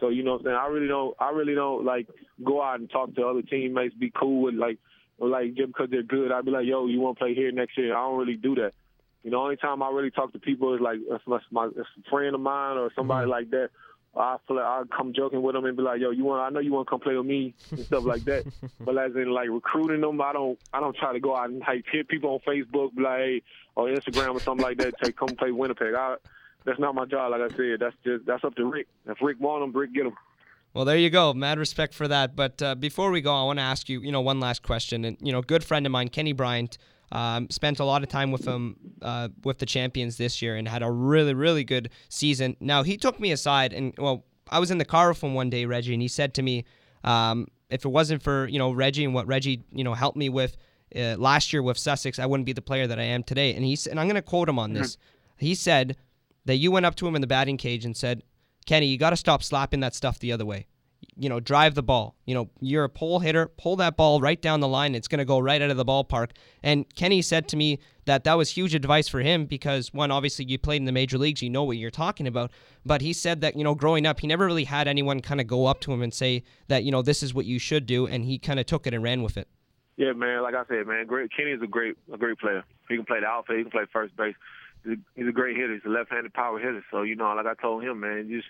So you know what I'm saying? I really don't I really don't like go out and talk to other teammates, be cool with like like just because they're good, I'd be like, yo, you want to play here next year? I don't really do that. You know, only time I really talk to people is like it's my, my it's a friend of mine or somebody like that. I feel like I'll come joking with them and be like, "Yo, you want? I know you want to come play with me and stuff like that." but as in like recruiting them, I don't. I don't try to go out and like hit people on Facebook, like, hey, or Instagram or something like that. Say, come play Winnipeg. I, that's not my job. Like I said, that's just that's up to Rick. If Rick want them, Rick get them. Well, there you go. Mad respect for that. But uh, before we go, I want to ask you, you know, one last question. And you know, good friend of mine, Kenny Bryant, um, spent a lot of time with him uh, with the champions this year and had a really, really good season. Now he took me aside and well, I was in the car with him one day, Reggie, and he said to me, um, if it wasn't for you know Reggie and what Reggie you know helped me with uh, last year with Sussex, I wouldn't be the player that I am today. And he and I'm going to quote him on this. He said that you went up to him in the batting cage and said, "Kenny, you got to stop slapping that stuff the other way. You know, drive the ball. You know, you're a pole hitter. Pull that ball right down the line. It's going to go right out of the ballpark." And Kenny said to me that that was huge advice for him because one, obviously you played in the major leagues, you know what you're talking about. But he said that you know growing up, he never really had anyone kind of go up to him and say that you know this is what you should do, and he kind of took it and ran with it. Yeah, man. Like I said, man, great. Kenny is a great, a great player. He can play the outfield. He can play first base. He's a, he's a great hitter. He's a left-handed power hitter. So you know, like I told him, man, just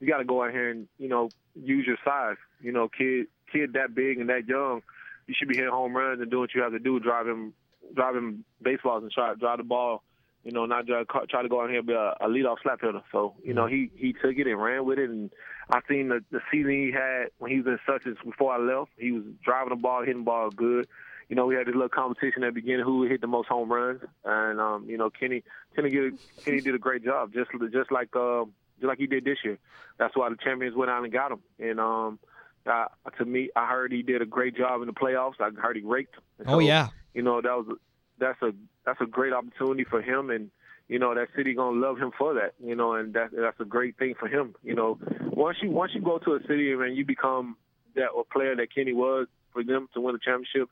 you got to go out here and you know use your size. You know, kid, kid that big and that young, you should be hitting home runs and doing what you have to do, driving, driving baseballs and try drive the ball. You know, not try, try to go out here and be a, a leadoff slap hitter. So you know, he he took it and ran with it. And I seen the the season he had when he was in Sussex before I left. He was driving the ball, hitting the ball good. You know, we had this little competition at the beginning who hit the most home runs, and um, you know, Kenny Kenny did a, Kenny did a great job, just just like uh, just like he did this year. That's why the champions went out and got him. And um, uh, to me, I heard he did a great job in the playoffs. I heard he raked. And Oh yeah. you know that was that's a that's a great opportunity for him and you know that city gonna love him for that you know and that that's a great thing for him you know once you once you go to a city and you become that a player that Kenny was for them to win a championship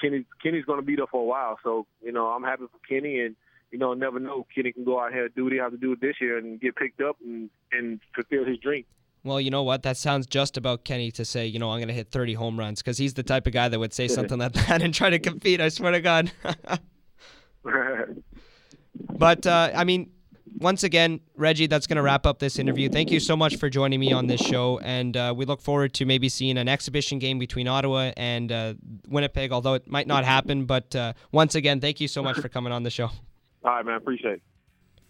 Kenny Kenny's gonna be there for a while so you know I'm happy for Kenny and you know never know Kenny can go out here and do what he has to do this year and get picked up and and fulfill his dream Well, you know what? That sounds just about Kenny to say, you know, I'm going to hit 30 home runs because he's the type of guy that would say something like that and try to compete. I swear to God. but, uh, I mean, once again, Reggie, that's going to wrap up this interview. Thank you so much for joining me on this show. And uh, we look forward to maybe seeing an exhibition game between Ottawa and uh, Winnipeg, although it might not happen. But uh, once again, thank you so much for coming on the show. All right man appreciate it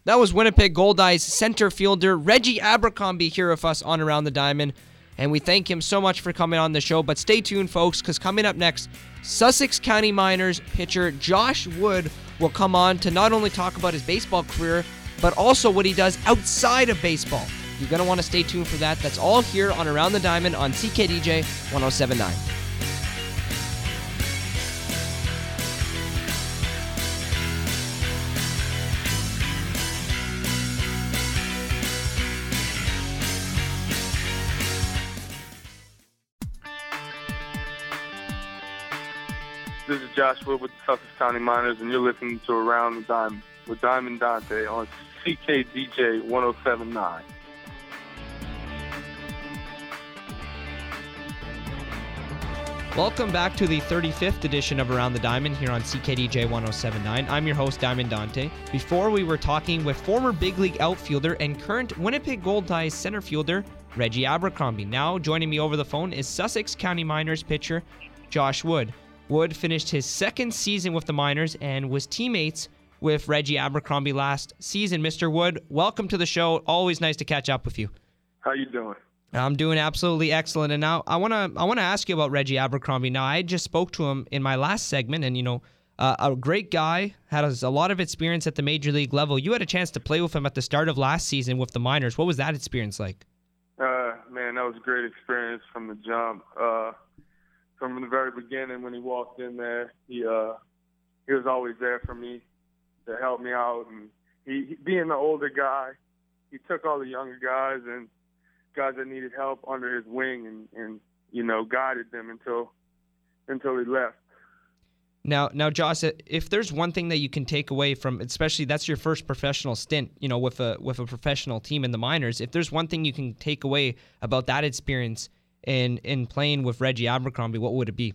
That was Winnipeg Goldeyes center fielder Reggie Abercrombie here with us on Around the Diamond. And we thank him so much for coming on the show. But stay tuned, folks, because coming up next, Sussex County Miners pitcher Josh Wood will come on to not only talk about his baseball career, but also what he does outside of baseball. You're going to want to stay tuned for that. That's all here on Around the Diamond on CKDJ 1079. This is Josh Wood with the Sussex County Miners, and you're listening to Around the Diamond with Diamond Dante on CKDJ 1079. Welcome back to the 35th edition of Around the Diamond here on CKDJ 1079. I'm your host, Diamond Dante. Before we were talking with former big league outfielder and current Winnipeg Goldeyes center fielder Reggie Abercrombie. Now joining me over the phone is Sussex County Miners pitcher Josh Wood. Wood finished his second season with the Miners and was teammates with Reggie Abercrombie last season. Mr. Wood, welcome to the show. Always nice to catch up with you. How you doing? I'm doing absolutely excellent. And now I want to I want to ask you about Reggie Abercrombie. Now I just spoke to him in my last segment, and you know, uh, a great guy has a lot of experience at the major league level. You had a chance to play with him at the start of last season with the Miners. What was that experience like? Uh, man, that was a great experience from the jump. Uh, from the very beginning, when he walked in there, he uh, he was always there for me to help me out, and he, he being the older guy, he took all the younger guys and guys that needed help under his wing, and and you know guided them until until he left. Now, now, Josh, if there's one thing that you can take away from, especially that's your first professional stint, you know, with a with a professional team in the minors. If there's one thing you can take away about that experience in in playing with Reggie Abercrombie, what would it be?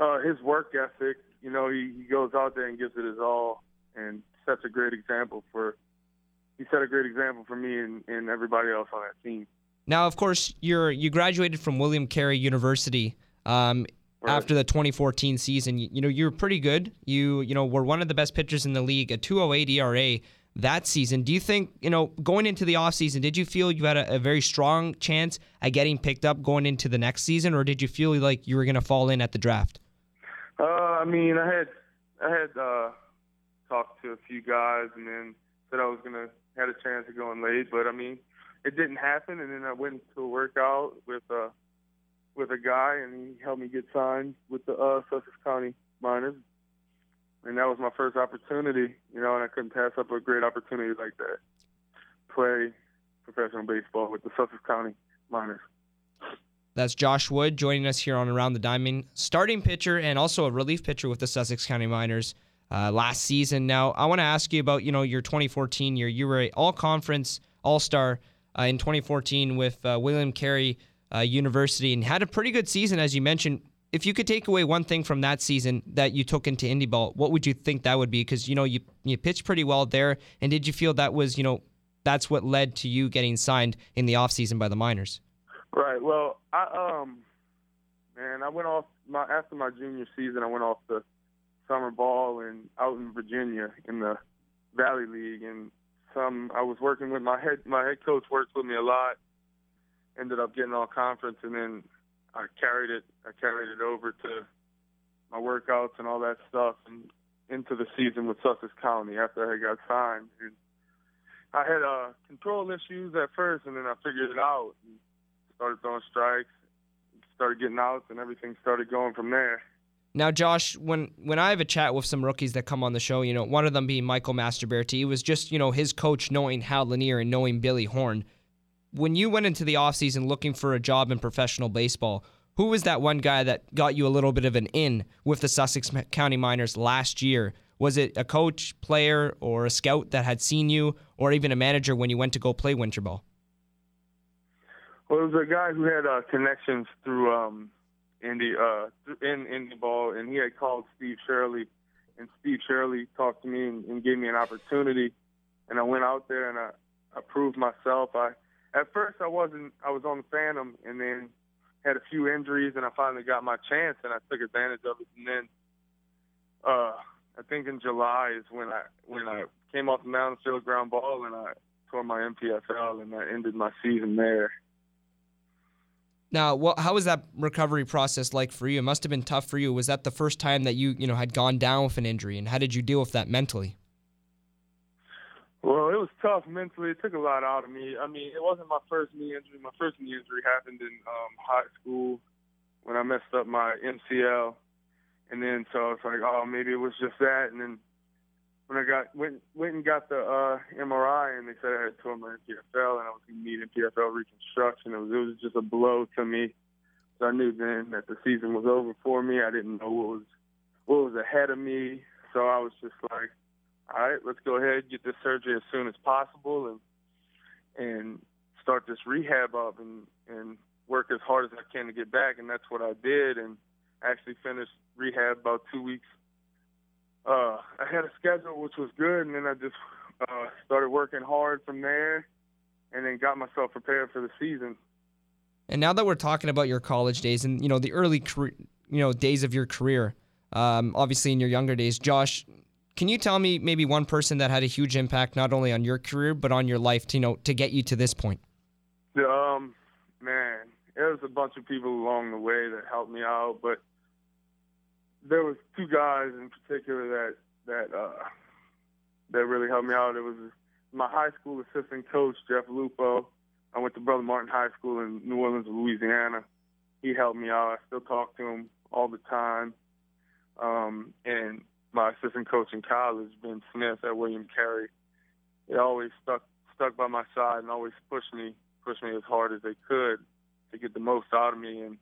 uh, his work ethic. You know, he, he goes out there and gives it his all, and sets a great example for. He set a great example for me and, and everybody else on that team. Now, of course, you're you graduated from William Carey University um, Right. after the 2014 season. You, you know, you were pretty good. You you know were one of the best pitchers in the league, a 208 ERA that season. Do you think you know going into the offseason, did you feel you had a, a very strong chance at getting picked up going into the next season, or did you feel like you were going to fall in at the draft? Uh, I mean, I had I had uh, talked to a few guys and then said I was gonna had a chance of going late, but I mean, it didn't happen. And then I went to a workout with uh with a guy, and he helped me get signed with the uh, Sussex County Miners, and that was my first opportunity. You know, and I couldn't pass up a great opportunity like that. Play professional baseball with the Sussex County Miners. That's Josh Wood joining us here on Around the Diamond, starting pitcher and also a relief pitcher with the Sussex County Miners. uh, last season. Now, I want to ask you about you know your 2014 year. You were a All Conference All Star uh, in 2014 with uh, William Carey uh, University and had a pretty good season, as you mentioned. If you could take away one thing from that season that you took into indie ball, what would you think that would be? Because you know you you pitched pretty well there, and did you feel that was you know that's what led to you getting signed in the offseason by the Miners? Right. Well, I um, man, I went off my after my junior season. I went off the summer ball and out in Virginia in the Valley League, and some I was working with my head. My head coach worked with me a lot. Ended up getting all conference, and then I carried it. I carried it over to my workouts and all that stuff, and into the season with Sussex County after I got signed. And I had uh, control issues at first, and then I figured it out. And started throwing strikes, started getting outs, and everything started going from there. Now, Josh, when when I have a chat with some rookies that come on the show, you know, one of them being Michael Mastroberti, it was just, you know, his coach knowing Hal Lanier and knowing Billy Horn. When you went into the offseason looking for a job in professional baseball, who was that one guy that got you a little bit of an in with the Sussex County Miners last year? Was it a coach, player, or a scout that had seen you, or even a manager when you went to go play winter ball? Well, it was a guy who had uh, connections through um, Indy uh, in Indy ball, and he had called Steve Shirley, and Steve Shirley talked to me and, and gave me an opportunity, and I went out there and I, I proved myself. I at first I wasn't I was on the Phantom, and then had a few injuries, and I finally got my chance, and I took advantage of it, and then uh, I think in July is when I when I came off the threw a ground ball, and I tore my MPFL, and that ended my season there. Now, how was that recovery process like for you? It must have been tough for you. Was that the first time that you, you know, had gone down with an injury, and how did you deal with that mentally? Well, it was tough mentally. It took a lot out of me. I mean, it wasn't my first knee injury. My first knee injury happened in um, high school when I messed up my MCL, and then so it's like, oh, maybe it was just that. And then when I got went went and got the uh, MRI, and they said I had torn my MPFL, and I was going to need MPFL reconstruction. It was it was just a blow to me. So I knew then that the season was over for me. I didn't know what was what was ahead of me. So I was just like, all right, let's go ahead and get this surgery as soon as possible and and start this rehab up and and work as hard as I can to get back. And that's what I did. And actually finished rehab about two weeks uh, I had a schedule which was good, and then I just uh, started working hard from there, and then got myself prepared for the season. And now that we're talking about your college days and you know the early you know days of your career, um, obviously in your younger days, Josh, can you tell me maybe one person that had a huge impact not only on your career but on your life to you know to get you to this point? Um, man, there was a bunch of people along the way that helped me out, but there was two guys in particular that that uh, that really helped me out. It was my high school assistant coach Jeff Lupo. I went to Brother Martin High School in New Orleans, Louisiana. He helped me out. I still talk to him all the time. Um, and my assistant coach in college, Ben Smith at William Carey, they always stuck stuck by my side and always pushed me pushed me as hard as they could to get the most out of me. And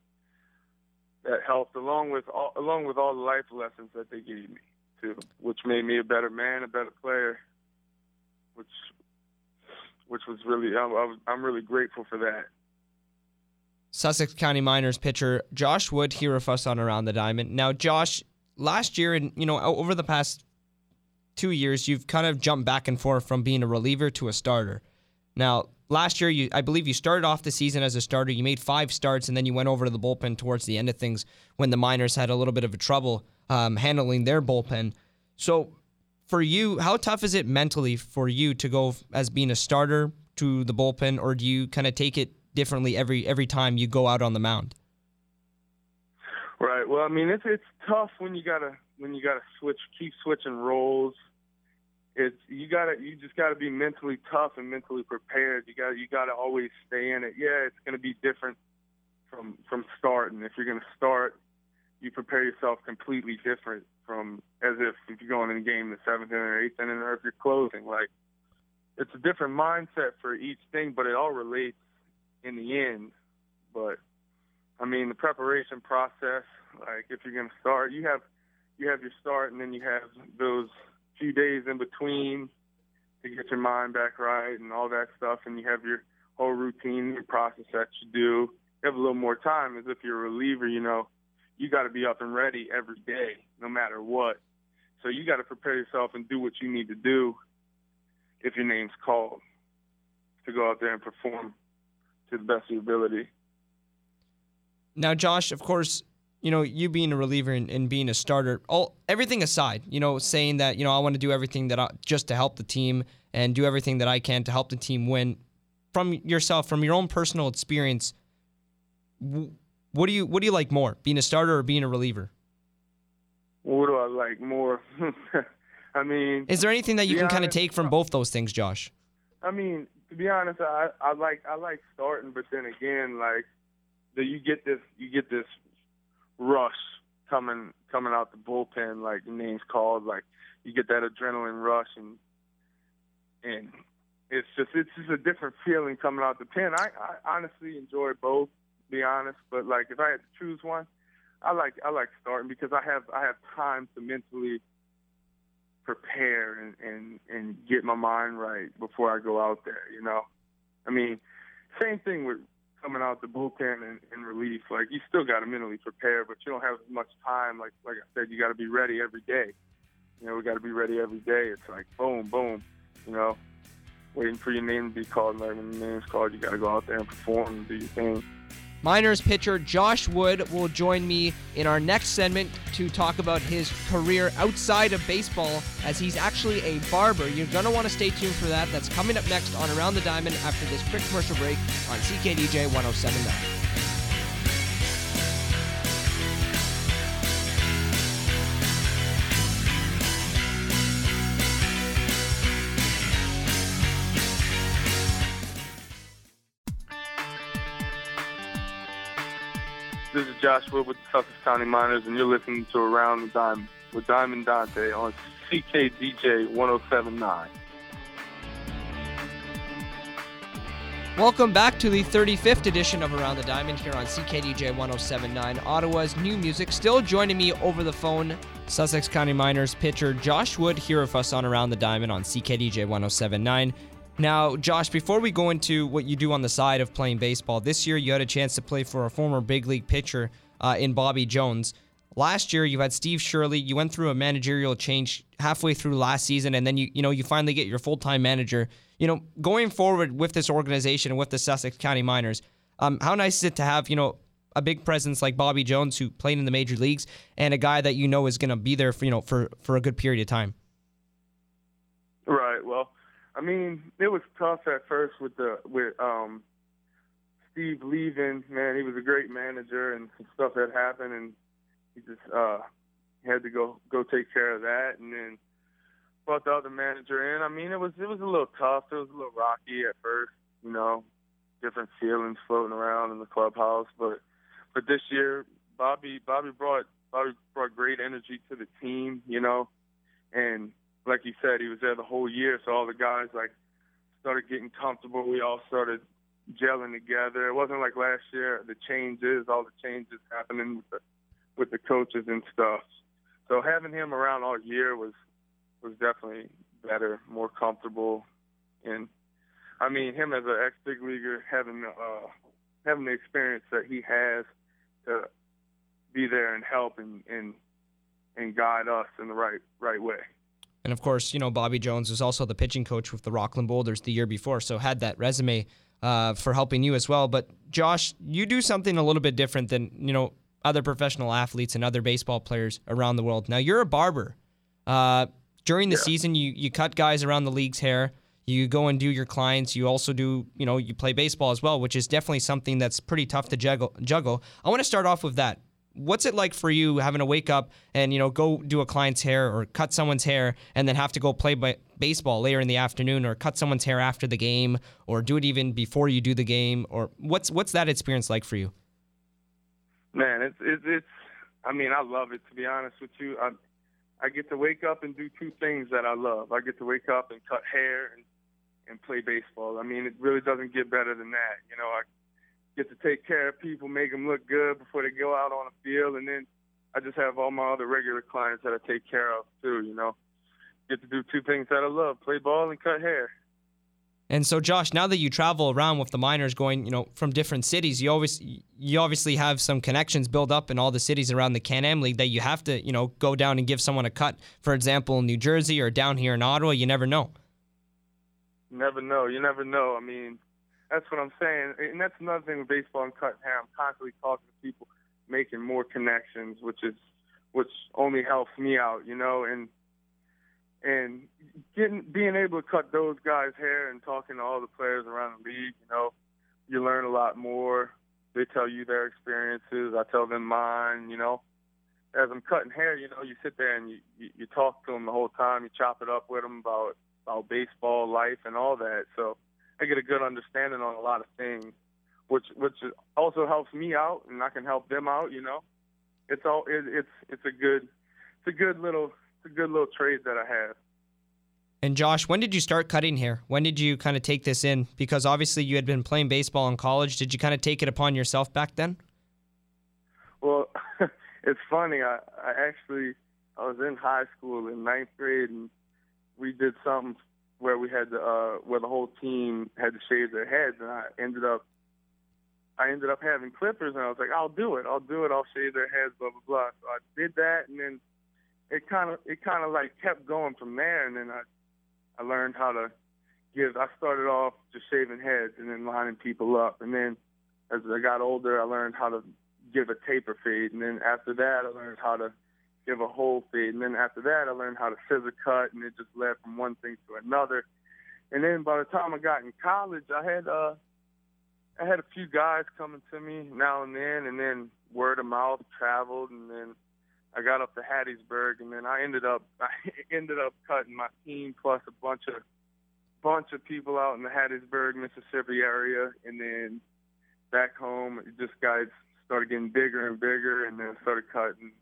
that helped, along with all, along with all the life lessons that they gave me too, which made me a better man, a better player, which which was really I'm, I'm really grateful for that. Sussex County Miners pitcher Josh Wood here with us on Around the Diamond. Now, Josh, last year and you know over the past two years, you've kind of jumped back and forth from being a reliever to a starter. Now, last year, you I believe you started off the season as a starter. You made five starts, and then you went over to the bullpen towards the end of things when the Miners had a little bit of a trouble um, handling their bullpen. So, for you, how tough is it mentally for you to go as being a starter to the bullpen, or do you kind of take it differently every every time you go out on the mound? Right. Well, I mean, it's it's tough when you gotta when you gotta switch, keep switching roles. It's you gotta you just gotta be mentally tough and mentally prepared. You got to you gotta always stay in it. Yeah, it's gonna be different from from starting. If you're gonna start, you prepare yourself completely different from as if if you're going in a game the seventh inning or eighth inning, or if you're closing. Like it's a different mindset for each thing, but it all relates in the end. But I mean, the preparation process, like if you're going to start, you have you have your start, and then you have those few days in between to get your mind back right and all that stuff, and you have your whole routine, your process that you do. You have a little more time. As if you're a reliever, you know, you got to be up and ready every day, no matter what. So you got to prepare yourself and do what you need to do if your name's called to go out there and perform to the best of your ability. Now, Josh, of course, you know you being a reliever and, and being a starter, all everything aside, you know, saying that you know I want to do everything that I, just to help the team and do everything that I can to help the team win. From yourself, from your own personal experience, what do you what do you like more, being a starter or being a reliever? What do I like more? I mean, Is there anything that you can kind of take from uh, both those things, Josh? I mean, to be honest, I I like I like starting, but then again, like the, you get this you get this rush coming coming out the bullpen, like your name's called, like you get that adrenaline rush, and and it's just it's just a different feeling coming out the pen. I, I honestly enjoy both, to be honest, but like if I had to choose one, I like I like starting because I have I have time to mentally prepare and, and, and get my mind right before I go out there, you know? I mean, same thing with coming out the bullpen and, and relief. Like you still gotta mentally prepare, but you don't have as much time. Like like I said, you gotta be ready every day. You know, we gotta be ready every day. It's like boom, boom, you know, waiting for your name to be called and when your name's called you gotta go out there and perform and do your thing. Miners pitcher Josh Wood will join me in our next segment to talk about his career outside of baseball, as he's actually a barber. You're going to want to stay tuned for that. That's coming up next on Around the Diamond after this quick commercial break on CKDJ 1079. Josh Wood with the Sussex County Miners, and you're listening to Around the Diamond with Diamond Dante on CKDJ 1079. Welcome back to the 35th edition of Around the Diamond here on CKDJ 1079, Ottawa's new music. Still joining me over the phone, Sussex County Miners pitcher Josh Wood here with us on Around the Diamond on CKDJ 1079. Now, Josh, before we go into what you do on the side of playing baseball, this year you had a chance to play for a former big league pitcher uh, in Bobby Jones. Last year you had Steve Shirley. You went through a managerial change halfway through last season, and then you you know you finally get your full time manager. You know, going forward with this organization and with the Sussex County Miners, um, how nice is it to have you know a big presence like Bobby Jones who played in the major leagues and a guy that you know is going to be there for you know for for a good period of time. Right. Well, I mean, it was tough at first with the with um Steve leaving. Man, he was a great manager, and some stuff had happened, and he just uh had to go go take care of that, and then brought the other manager in. I mean, it was it was a little tough. It was a little rocky at first, you know, different feelings floating around in the clubhouse, but but this year, Bobby Bobby brought Bobby brought great energy to the team, you know, and like you said, he was there the whole year, so all the guys like started getting comfortable. We all started gelling together. It wasn't like last year. The changes, all the changes happening with the with the coaches and stuff. So having him around all year was was definitely better, more comfortable, and I mean him as an ex big leaguer, having uh having the experience that he has to be there and help and and and guide us in the right right way. And of course, you know, Bobby Jones was also the pitching coach with the Rockland Boulders the year before, so had that resume uh, for helping you as well. But Josh, you do something a little bit different than, you know, other professional athletes and other baseball players around the world. Now, you're a barber. Uh, during the season, you, you cut guys around the league's hair. You go and do your clients. You also do, you know, you play baseball as well, which is definitely something that's pretty tough to juggle. juggle. I want to start off with that what's it like for you having to wake up and you know go do a client's hair or cut someone's hair and then have to go play by baseball later in the afternoon or cut someone's hair after the game or do it even before you do the game or what's what's that experience like for you Man, it's it's it's. I mean, I love it to be honest with you. I I get to wake up and do two things that I love. I get to wake up and cut hair and and play baseball. I mean, it really doesn't get better than that. You know, I get to take care of people, make them look good before they go out on the field, and then I just have all my other regular clients that I take care of too. You know, get to do two things that I love: play ball and cut hair. And so, Josh, now that you travel around with the miners, going you know from different cities, you always you obviously have some connections built up in all the cities around the Can-Am League that you have to you know go down and give someone a cut. For example, in New Jersey or down here in Ottawa, you never know. Never know. You never know. I mean, that's what I'm saying, and that's another thing with baseball and cutting hair. I'm constantly talking to people, making more connections, which is which only helps me out, you know, and and getting being able to cut those guys' hair and talking to all the players around the league, you know, you learn a lot more. They tell you their experiences, I tell them mine, you know. As I'm cutting hair, you know, you sit there and you you, you talk to them the whole time, you chop it up with them about about baseball, life, and all that. So I get a good understanding on a lot of things, which which also helps me out, and I can help them out. You know, it's all it, it's it's a good it's a good little it's a good little trade that I have. And Josh, when did you start cutting hair? When did you kind of take this in? Because obviously you had been playing baseball in college. Did you kind of take it upon yourself back then? Well, it's funny. I I actually I was in high school in ninth grade, and we did something where we had uh where the whole team had to shave their heads, and I ended up I ended up having clippers, and I was like, I'll do it, I'll do it, I'll shave their heads, blah blah blah. So I did that, and then it kind of it kind of like kept going from there, and then I I learned how to give. I started off just shaving heads, and then lining people up, and then as I got older, I learned how to give a taper fade, and then after that, I learned how to give a whole fade, and then after that, I learned how to scissor cut, and it just led from one thing to another. And then by the time I got in college, I had uh, I had a few guys coming to me now and then, and then word of mouth traveled, and then I got up to Hattiesburg, and then I ended up I ended up cutting my team plus a bunch of bunch of people out in the Hattiesburg, Mississippi area, and then back home, it just guys started getting bigger and bigger, and then started cutting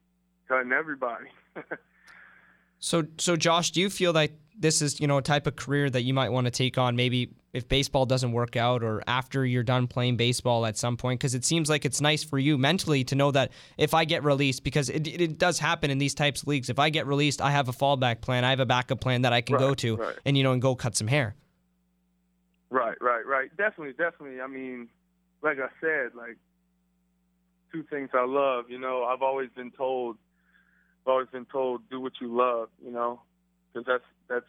cutting everybody. So, so Josh, do you feel that this is you know a type of career that you might want to take on? Maybe if baseball doesn't work out, or after you're done playing baseball at some point, because it seems like it's nice for you mentally to know that if I get released, because it, it, does happen in these types of leagues, if I get released, I have a fallback plan, I have a backup plan that I can go to, right. and you know, and go cut some hair. Right, right, right. Definitely, definitely. I mean, like I said, like two things I love. You know, I've always been told, I've always been told, do what you love. You know, because that's that's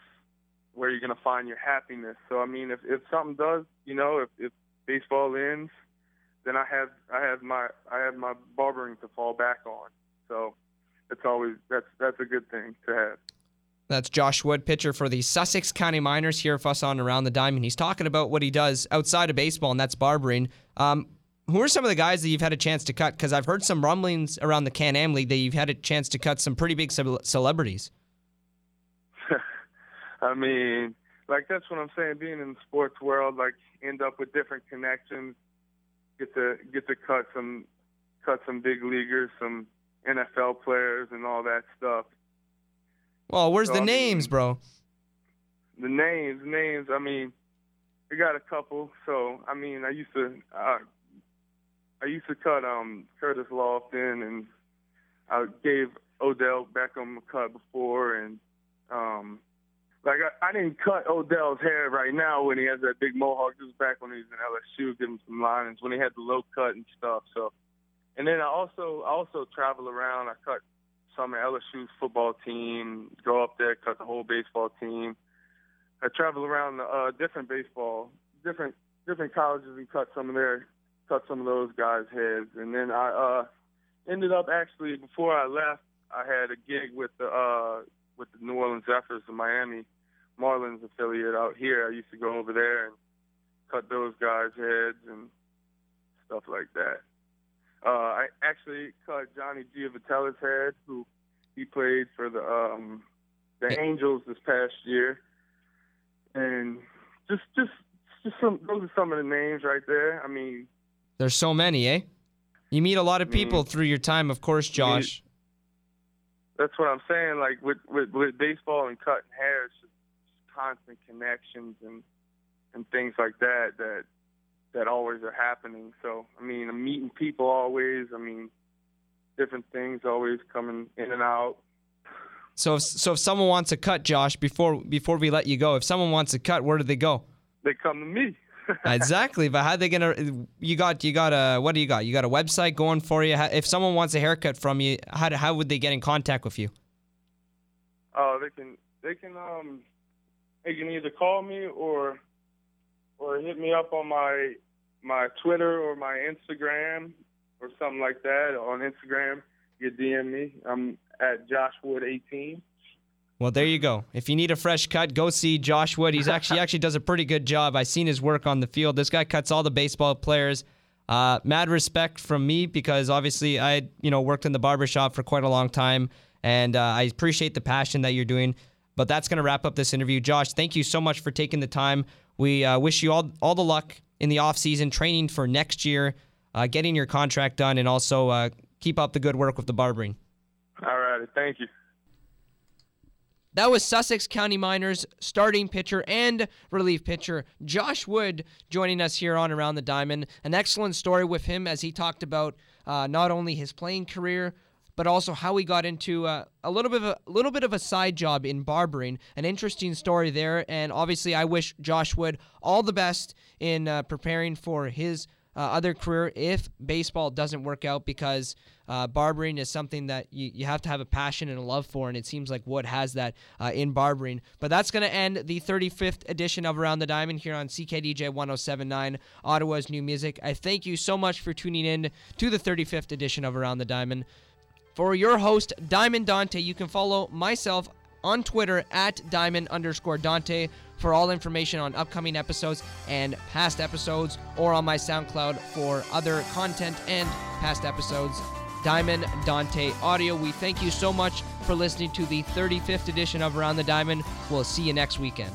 where you're gonna find your happiness. So I mean, if if something does, you know, if if baseball ends, then I have I have my I have my barbering to fall back on. So it's always that's that's a good thing to have. That's Josh Wood, pitcher for the Sussex County Miners here for us on Around the Diamond. He's talking about what he does outside of baseball, and that's barbering. Um, who are some of the guys that you've had a chance to cut? Because I've heard some rumblings around the Can Am League that you've had a chance to cut some pretty big ce- celebrities. I mean, like that's what I'm saying. Being in the sports world, like end up with different connections, get to get to cut some cut some big leaguers, some NFL players, and all that stuff. Well, where's So, the I names, mean- bro? The names, names. I mean, we got a couple. So I mean, I used to uh, I used to cut um Curtis Lofton, and I gave Odell Beckham a cut before, and um like I, I didn't cut Odell's hair right now when he has that big mohawk. This was back when he was in LSU, give him some lines when he had the low cut and stuff. So, and then I also I also travel around. I cut some of LSU's football team, go up there, cut the whole baseball team. I travel around uh, different baseball, different different colleges and cut some of their cut some of those guys' heads. And then I uh, ended up actually before I left, I had a gig with the uh, with the New Orleans Zephyrs, the Miami Marlins affiliate out here. I used to go over there and cut those guys' heads and stuff like that. Uh, I actually cut Johnny Giavotella's head, who he played for the um, the Angels this past year, and just just just some those are some of the names right there. I mean, There's so many, eh? You meet a lot of people Mm. through your time, of course, Josh. that's what I'm saying. Like with with, with baseball and cutting hair, it's just constant connections and and things like that that that always are happening. So I mean, I'm meeting people always. I mean, different things always coming in and out. So if, so if someone wants a cut, Josh, before before we let you go, if someone wants a cut, where do they go? They come to me. Exactly, but how they gonna? You got you got a what do you got? You got a website going for you. If someone wants a haircut from you, how how would they get in contact with you? Oh, they can they can um they can either call me or or hit me up on my my Twitter or my Instagram or something like that. On Instagram, you DM me. I'm at Joshwood18. Well, there you go. If you need a fresh cut, go see Josh Wood. He's actually actually does a pretty good job. I've seen his work on the field. This guy cuts all the baseball players. Uh, mad respect from me because obviously I you know worked in the barbershop for quite a long time, and uh, I appreciate the passion that you're doing. But that's going to wrap up this interview. Josh, thank you so much for taking the time. We uh, wish you all all the luck in the off season, training for next year, uh, getting your contract done, and also uh, keep up the good work with the barbering. All righty, thank you. That was Sussex County Miners starting pitcher and relief pitcher Josh Wood joining us here on Around the Diamond. An excellent story with him as he talked about uh, not only his playing career, but also how he got into uh, a little bit of a little bit of a side job in barbering. An interesting story there, and obviously, I wish Josh Wood all the best in uh, preparing for his uh, other career if baseball doesn't work out because uh, barbering is something that you, you have to have a passion and a love for, and it seems like Wood has that uh, in barbering. But that's going to end the 35th edition of Around the Diamond here on CKDJ 1079, Ottawa's new music. I thank you so much for tuning in to the 35th edition of Around the Diamond. For your host, Diamond Dante, you can follow myself on Twitter at diamond underscore Dante for all information on upcoming episodes and past episodes, or on my SoundCloud for other content and past episodes. Diamond Dante Audio. We thank you so much for listening to the 35th edition of Around the Diamond. We'll see you next weekend.